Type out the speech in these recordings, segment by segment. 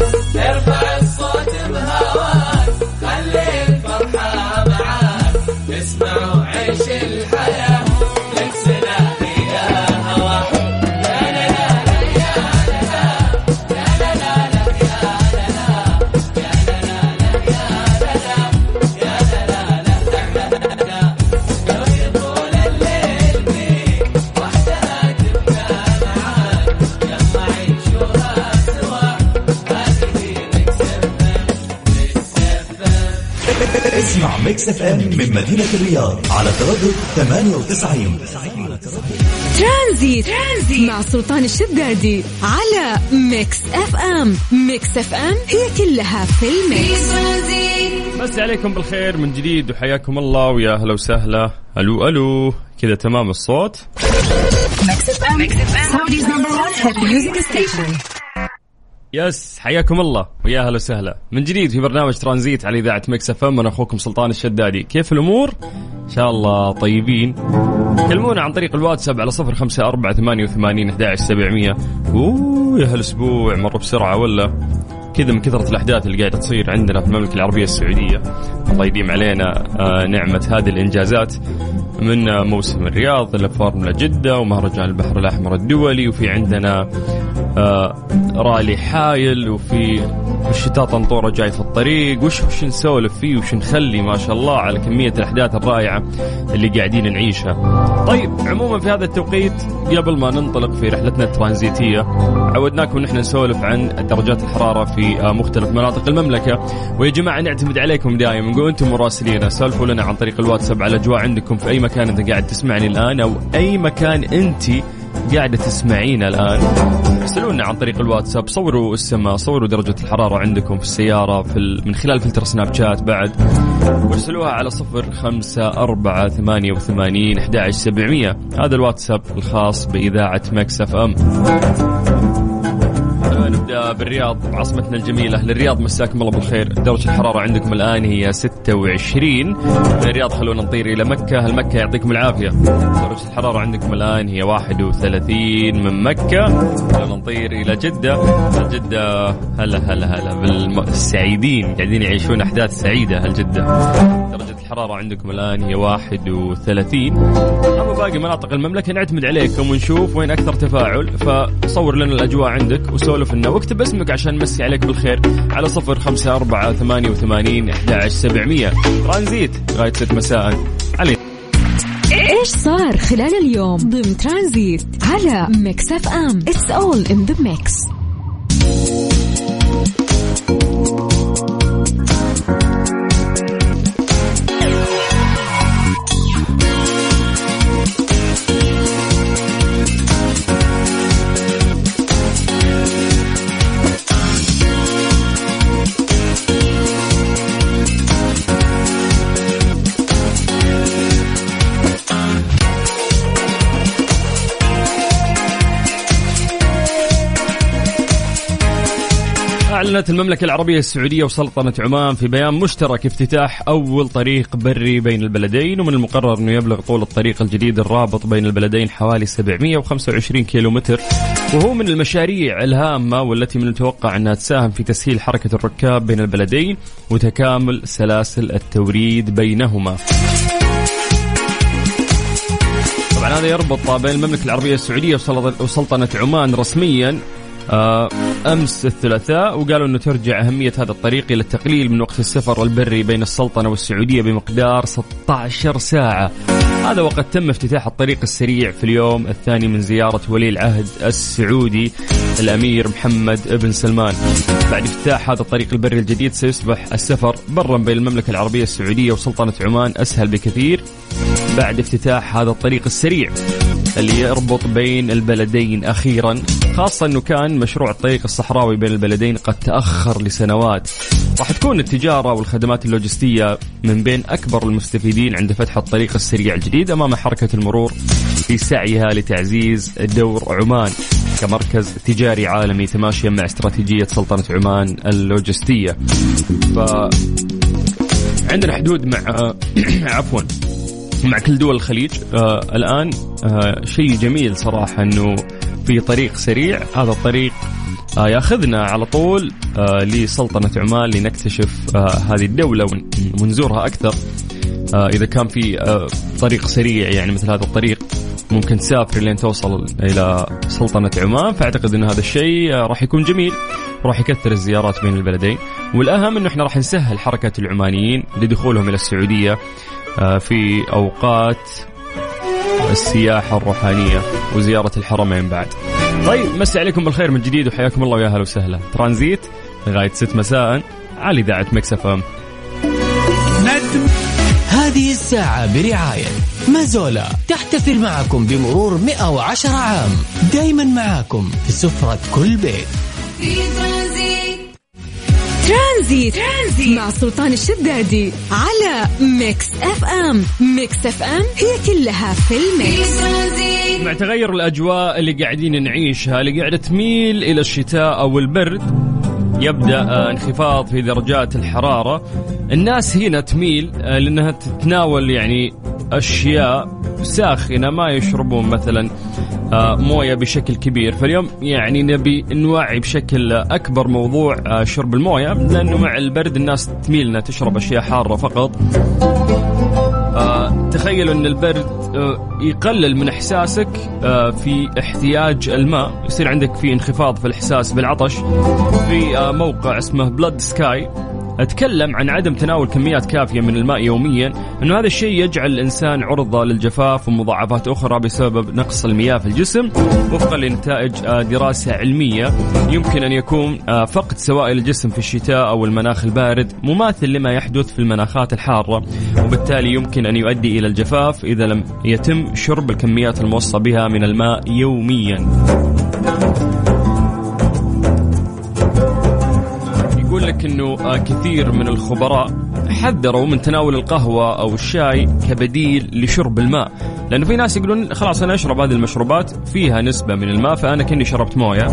Serve Mix FM من مدينة الرياض على تردد 98 ترانزيت. ترانزيت مع سلطان الشدادي على Mix FM. Mix FM هي كلها في ال mix. بس عليكم بالخير من جديد وحياكم الله ويا هلا وسهلا. ألو ألو. كذا تمام الصوت؟ Saudi's number one hit music station. Yes حياكم الله ويا هلا وسهلا. من جديد في برنامج ترانزيت على إذاعة Mix FM أنا أخوكم سلطان الشدادي. كيف الأمور؟ إن شاء الله طيبين. كلمونا عن طريق الواتساب على صفر خمسة أربعة ثمانية وثمانين أحد سبعمية. أوه يا هالأسبوع مر بسرعة ولا؟ كذا من كثرة الأحداث اللي قاعدة تصير عندنا في المملكة العربية السعودية. الله يديم علينا آه، نعمة هذه الإنجازات من موسم الرياض إلى فورمولا جدة ومهرجان البحر الأحمر الدولي وفي عندنا آه، رالي حايل وفي الشتاء طنطورة جاي في الطريق. وش وش نسولف فيه وش نخلي ما شاء الله على كمية الأحداث الرائعة اللي قاعدين نعيشها. طيب عموما في هذا التوقيت قبل ما ننطلق في رحلتنا الترانزيتية عودناكم نحن نسولف عن درجات الحرارة في آه، مختلف مناطق المملكة. ويا جماعة نعتمد عليكم دائما نقول أنتم مراسلين سولفوا لنا عن طريق الواتساب على أجواء عندكم في أي مكان أنت قاعد تسمعني الآن أو أي مكان أنت قاعدة تسمعينا الآن. ارسلونا عن طريق الواتساب. صوروا السماء صوروا درجة الحرارة عندكم في السيارة في ال... من خلال فلتر سناب شات بعد. وارسلوها على صفر خمسة أربعة ثمانية وثمانين أحد سبعمية. هذا الواتساب الخاص بإذاعة مكسف أم. بالرياض عاصمتنا الجميلة أهل الرياض مساكم الله بالخير. درجه الحرارة عندكم الآن هي 26 من الرياض خلونا نطير إلى مكة. أهل مكة يعطيكم العافية؟ درجه الحرارة عندكم الآن هي 31 من مكة. خلونا نطير إلى جدة. جدة هلا هلا هلا بالسعيدين قاعدين يعيشون أحداث سعيدة أهل جدة؟ درجه الحرارة عندكم الآن هي 31 أما باقي مناطق المملكة نعتمد عليكم ونشوف وين أكثر تفاعل. فصور لنا الأجواء عندك وسولف لنا. واكتب اسمك عشان نمسي عليك بالخير. على صفر خمسة أربعة ثمانية وثمانين سبعمية. ترانزيت لغاية ست مساء. علي. إيش صار خلال اليوم ضمن ترانزيت على Mix FM؟ It's all in the mix أعلنت المملكة العربية السعودية وسلطنة عمان في بيان مشترك افتتاح أول طريق بري بين البلدين ومن المقرر أنه يبلغ طول الطريق الجديد الرابط بين البلدين حوالي 725 كيلومتر. وهو من المشاريع الهامة والتي من المتوقع أنها تساهم في تسهيل حركة الركاب بين البلدين وتكامل سلاسل التوريد بينهما. طبعا هذا يربط بين المملكة العربية السعودية وسلطنة- عمان رسميا أمس الثلاثاء وقالوا إنه ترجع أهمية هذا الطريق إلى التقليل من وقت السفر البري بين السلطنة والسعودية بمقدار 16 ساعة. هذا وقد تم افتتاح الطريق السريع في اليوم الثاني من زيارة ولي العهد السعودي الأمير محمد بن سلمان. بعد افتتاح هذا الطريق البري الجديد سيصبح السفر برا بين المملكة العربية السعودية وسلطنة عمان أسهل بكثير بعد افتتاح هذا الطريق السريع اللي يربط بين البلدين أخيرا خاصة إنه كان مشروع الطريق الصحراوي بين البلدين قد تأخر لسنوات. راح تكون التجارة والخدمات اللوجستية من بين أكبر المستفيدين عند فتح الطريق السريع الجديد أمام حركة المرور في سعيها لتعزيز دور عمان كمركز تجاري عالمي تماشيا مع استراتيجية سلطنة عمان اللوجستية. ف عندنا حدود مع عفوا. مع كل دول الخليج. آه الآن آه شيء جميل صراحة إنه في طريق سريع. هذا الطريق آه، ياخذنا على طول آه، لسلطنة عمان لنكتشف آه، هذه الدولة ون- ونزورها أكثر. آه، إذا كان في آه، طريق سريع يعني مثل هذا الطريق ممكن تسافر لين توصل إلى سلطنة عمان. فأعتقد أن هذا الشيء آه، راح يكون جميل راح يكثر الزيارات بين البلدين. والأهم أنه إحنا راح نسهل حركة العمانيين لدخولهم إلى السعودية. آه، في أوقات السياحة الروحانية وزيارة الحرمين بعد. طيب مسي عليكم بالخير من جديد وحياكم الله ويا هلا وسهلا. ترانزيت لغاية 6 مساء على إذاعة مكسف أم. هذه الساعة برعاية مازولا. تحتفل معكم بمرور 110 عام. دايما معاكم في سفرة كل بيت. ترانزيت. ترانزيت. مع سلطان الشدادي على Mix FM. Mix FM هي كلها في ال mix. مع تغير الأجواء اللي قاعدين نعيشها اللي قاعدة تميل إلى الشتاء أو البرد يبدأ آه، انخفاض في درجات الحرارة. الناس هنا تميل آه، لأنها تتناول يعني أشياء ساخنة ما يشربون مثلا آه، موية بشكل كبير. فاليوم يعني نبي نوعي بشكل أكبر موضوع آه، شرب الموية. لأنه مع البرد الناس تميل أنها تشرب أشياء حارة فقط. آه، تخيلوا إن البرد يقلل من إحساسك في احتياج الماء. يصير عندك في انخفاض في الإحساس بالعطش. في موقع اسمه بلاد سكاي أتكلم عن عدم تناول كميات كافية من الماء يوميا إنه هذا الشيء يجعل الإنسان عرضة للجفاف ومضاعفات أخرى بسبب نقص المياه في الجسم وفقا لنتائج آه، دراسة علمية يمكن أن يكون آه، فقد سوائل الجسم في الشتاء أو المناخ البارد مماثل لما يحدث في المناخات الحارة وبالتالي يمكن أن يؤدي إلى الجفاف إذا لم يتم شرب الكميات الموصى بها من الماء يوميا. إنه آه، كثير من الخبراء حذروا من تناول القهوة أو الشاي كبديل لشرب الماء. لأنه في ناس يقولون خلاص أنا أشرب هذه المشروبات فيها نسبة من الماء فأنا كني شربت موية.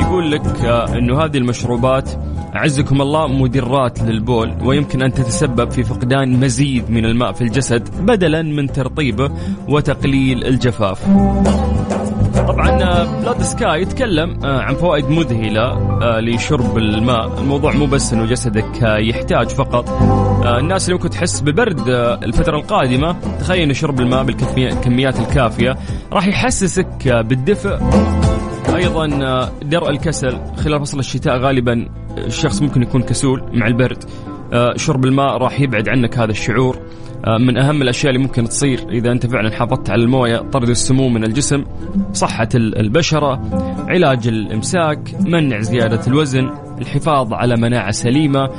يقول لك آه، أنه هذه المشروبات أعزكم الله مدرات للبول ويمكن أن تتسبب في فقدان مزيد من الماء في الجسد بدلا من ترطيبه وتقليل الجفاف. طبعا بلاد سكاي يتكلم آه، عن فوائد مذهلة آه، لشرب الماء. الموضوع مو بس إنه جسدك آه، يحتاج فقط. آه، الناس اللي ممكن تحس ببرد آه، الفترة القادمة. تخيل ان شرب الماء بالكميات الكافية. راح يحسسك آه، بالدفء. أيضا آه، درء الكسل. خلال فصل الشتاء غالبا الشخص ممكن يكون كسول مع البرد. آه، شرب الماء راح يبعد عنك هذا الشعور. آه، من أهم الأشياء اللي ممكن تصير إذا أنت فعلا حافظت على الموية طرد السموم من الجسم صحة ال- البشرة علاج الإمساك منع زيادة الوزن الحفاظ على مناعة سليمة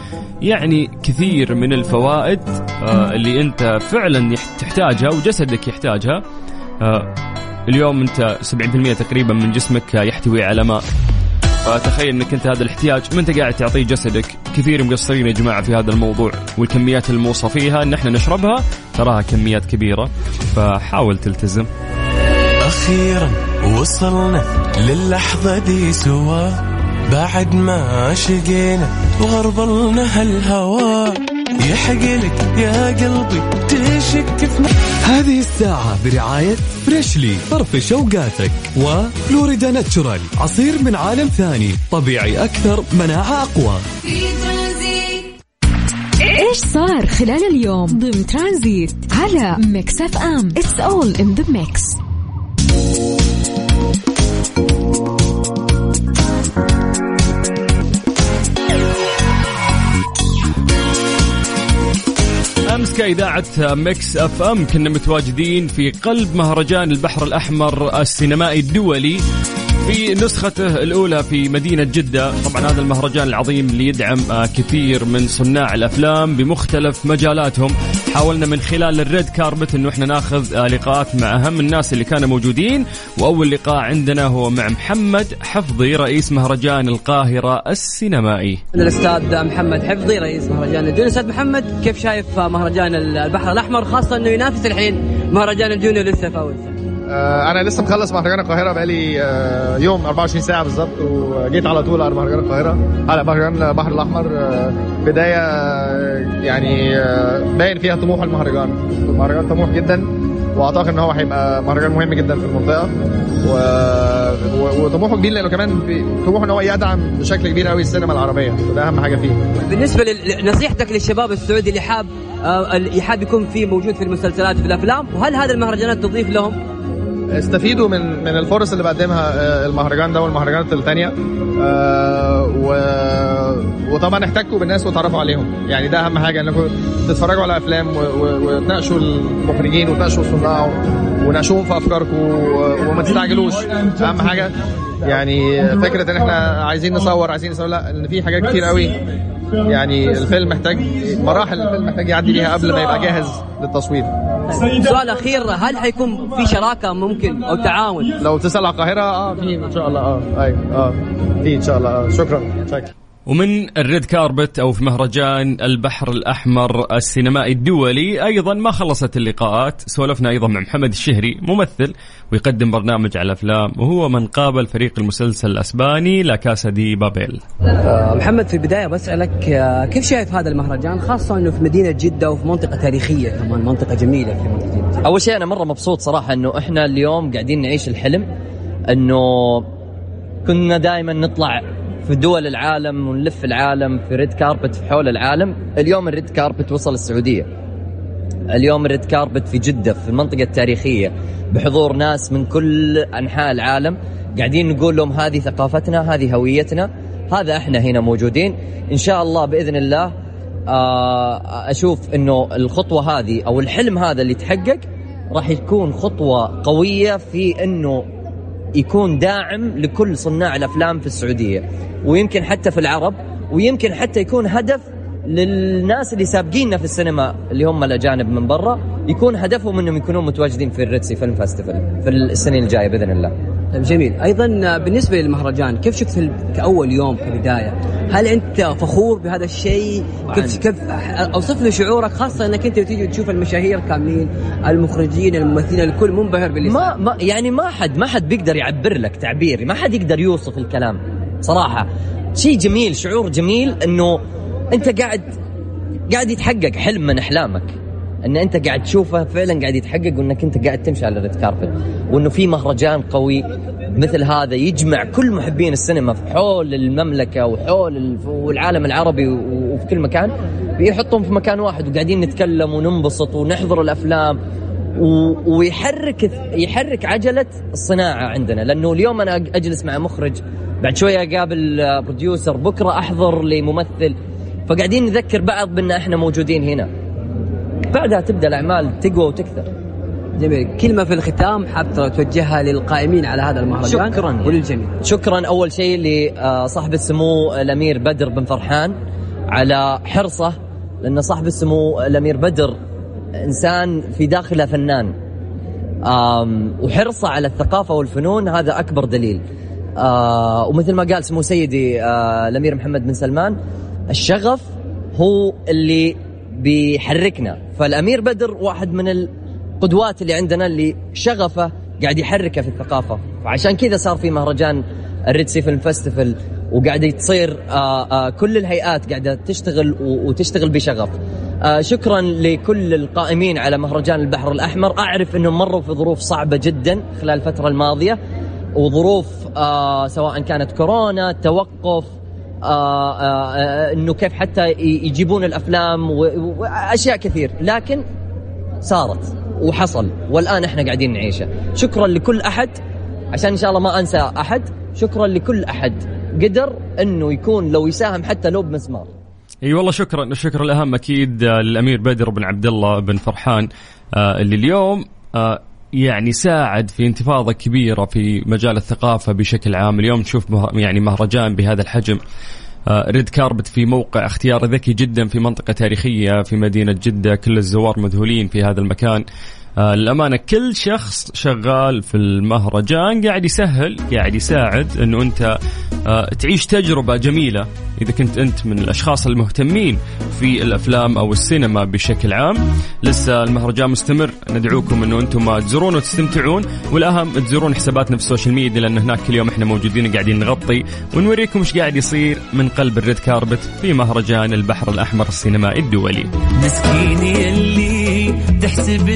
يعني كثير من الفوائد آه، اللي أنت فعلا تحتاجها وجسدك يحتاجها. آه، اليوم أنت 70% تقريبا من جسمك يحتوي على ماء. فتخيل إنك أنت هذا الاحتياج. ما أنت قاعد تعطيه جسدك؟ كثير مقصرين يا جماعة في هذا الموضوع والكميات الموصى فيها ان إحنا نشربها. تراها كميات كبيرة فحاول تلتزم. أخيرا وصلنا للحظة دي سوا. بعد ما شقينا وغربلنا هالهوا يحقلك يا قلبي تشك في هذه الساعة برعاية فريشلي طرف شوقاتك وفلوريدا ناتشورال. عصير من عالم ثاني طبيعي أكثر مناعة أقوى. إيش صار خلال اليوم؟ ضمن ترانزيت على ميكس اف ام. اتس اول ان ذا ميكس كاذاعه Mix FM كنا متواجدين في قلب مهرجان البحر الأحمر السينمائي الدولي. في نسخته الأولى في مدينة جدة، طبعا هذا المهرجان العظيم اللي يدعم آه، كثير من صناع الأفلام بمختلف مجالاتهم، حاولنا من خلال ال red carpet إنه إحنا ناخذ آه، لقاءات مع أهم الناس اللي كانوا موجودين، وأول لقاء عندنا هو مع محمد حفظي رئيس مهرجان القاهرة السينمائي. الأستاذ محمد حفظي رئيس مهرجان الجونو أستاذ محمد كيف شايف مهرجان البحر الأحمر خاصة إنه ينافس الحين مهرجان الجونو لسه آه، أنا لسه مخلص مهرجان القاهرة بقالي آه، يوم 24 ساعة بالظبط وجيت على طول على مهرجان القاهرة على مهرجان البحر الأحمر آه، بداية آه، يعني آه، باين فيها طموح المهرجان المهرجان طموح جدا وأعتقد إن هو هيبقى مهرجان مهم جدا في المنطقة و... و... وطموحه كبير لأنه كمان. طموحه إن هو يدعم بشكل كبير قوي السينما العربية وده أهم حاجة فيه بالنسبة لنصيحتك للشباب السعودي اللي حاب آه، اللي حاب يكون فيه موجود في المسلسلات في الأفلام وهل هذه المهرجانات تضيف لهم؟ استفيدوا من من الفرص اللي بقدمها آه، المهرجان ده والمهرجانات الثانية و... وطبعا احتكوا بالناس وتعرفوا عليهم يعني ده أهم حاجة إنكم تتفرجوا على أفلام. وتناقشوا المخرجين وتناقشوا الصناع وناقشوهم في أفكاركم. وما تستعجلوش أهم حاجة يعني فكرة إن إحنا عايزين نصور عايزين نصور لا إن في حاجات كتير قوي يعني الفيلم محتاج مراحل الفيلم محتاج يعدي بيها قبل ما يبقى جاهز للتصوير سؤال أخير هل حيكون في شراكة ممكن أو تعاون؟ لو تسأل على القاهرة آه في إن شاء الله آه أيوه آه في إن شاء الله آه. شكرا شكرا ومن الريد كاربت أو في مهرجان البحر الأحمر السينمائي الدولي أيضا ما خلصت اللقاءات سولفنا أيضا مع محمد الشهري ممثل ويقدم برنامج على الافلام وهو من قابل فريق المسلسل الأسباني La Casa de Papel. آه، محمد في البداية بسألك آه، كيف شايف هذا المهرجان؟ خاصة إنه في مدينة جدة وفي منطقة تاريخية كمان منطقة جميلة في منطقه جدة. أول شيء أنا مرة مبسوط صراحة إنه إحنا اليوم قاعدين نعيش الحلم إنه كنا دائما نطلع في دول العالم ونلف العالم في red carpet في حول العالم. اليوم ال red carpet وصل السعودية. اليوم الريد كاربت في جدة في المنطقة التاريخية بحضور ناس من كل أنحاء العالم. قاعدين نقول لهم هذه ثقافتنا هذه هويتنا هذا إحنا هنا موجودين. إن شاء الله بإذن الله آه، أشوف إنه الخطوة هذه أو الحلم هذا اللي تحقق راح يكون خطوة قوية في إنه يكون داعم لكل صناع الأفلام في السعودية ويمكن حتى في العرب ويمكن حتى يكون هدف للناس اللي سابقيننا في السينما اللي هم الأجانب من برا يكون هدفهم إنهم يكونون متواجدين في ال Red Sea Film Festival في السنين الجاية بإذن الله. طيب جميل. أيضا بالنسبة للمهرجان كيف شفت كأول يوم كبداية؟ هل أنت فخور بهذا الشيء؟ كيف كيف أوصف لي شعورك خاصة إنك أنت تيجي تشوف المشاهير كاملين المخرجين الممثلين الكل منبهر باللي ما, ما يعني ما حد ما حد بيقدر يعبر لك تعبير ما حد يقدر يوصف الكلام صراحة. شيء جميل شعور جميل إنه أنت قاعد قاعد يتحقق حلم من أحلامك. إن أنت قاعد تشوفه فعلا قاعد يتحقق وإنك أنت قاعد تمشي على الريد كاربت وإنه في مهرجان قوي مثل هذا يجمع كل محبين السينما حول المملكة وحول والعالم العربي وفي كل مكان بيحطهم في مكان واحد وقاعدين نتكلم وننبسط ونحضر الأفلام ويحرك يحرك عجلة الصناعة عندنا. لأنه اليوم أنا أجلس مع مخرج بعد شوية أقابل بروديوسر بكرة أحضر لممثل. فقاعدين نذكر بعض بأن إحنا موجودين هنا. بعدها تبدأ الأعمال تقوى وتكثر. جميل. كلمة في الختام حاب توجهها للقائمين على هذا المهرجان شكرا وللجميع. شكرا أول شيء لصاحب السمو الأمير بدر بن فرحان على حرصه لأن صاحب السمو الأمير بدر إنسان في داخله فنان. وحرصه على الثقافة والفنون هذا أكبر دليل. آه ومثل ما قال سمو سيدي آه الأمير محمد بن سلمان الشغف هو اللي بيحركنا. فالأمير بدر واحد من القدوات اللي عندنا اللي شغفه قاعد يحركه في الثقافة. فعشان كذا صار في مهرجان ال Red Sea Film Festival وقاعده تصير آه آه كل الهيئات قاعدة تشتغل وتشتغل بشغف. آه شكرا لكل القائمين على مهرجان البحر الأحمر. أعرف إنهم مروا في ظروف صعبة جدا خلال الفترة الماضية وظروف سواء كانت كورونا توقف إنه كيف حتى يجيبون الأفلام وأشياء كثير. لكن صارت وحصل والآن إحنا قاعدين نعيشه. شكرا لكل أحد عشان إن شاء الله ما أنسى أحد شكرا لكل أحد. قدر إنه يكون لو يساهم حتى لو بمسمار. إي والله شكرا الشكر الأهم أكيد للأمير بدر بن عبد الله بن فرحان اللي اليوم يعني ساعد في انتفاضة كبيرة في مجال الثقافة بشكل عام. اليوم نشوف يعني مهرجان بهذا الحجم. ريد كاربت في موقع اختيار ذكي جدا في منطقة تاريخية في مدينة جدة. كل الزوار مذهولين في هذا المكان. آه للأمانة كل شخص شغال في المهرجان. قاعد يسهل قاعد يساعد أنه أنت آه تعيش تجربة جميلة إذا كنت أنت من الأشخاص المهتمين في الأفلام أو السينما بشكل عام. لسه المهرجان مستمر. ندعوكم أنه أنتم تزورون وتستمتعون. والأهم تزورون حساباتنا في ال social media لأن هناك كل يوم إحنا موجودين قاعدين نغطي ونوريكم إيش قاعد يصير من قلب ال red carpet في مهرجان البحر الأحمر السينمائي الدولي. مسكيني اللي تحسب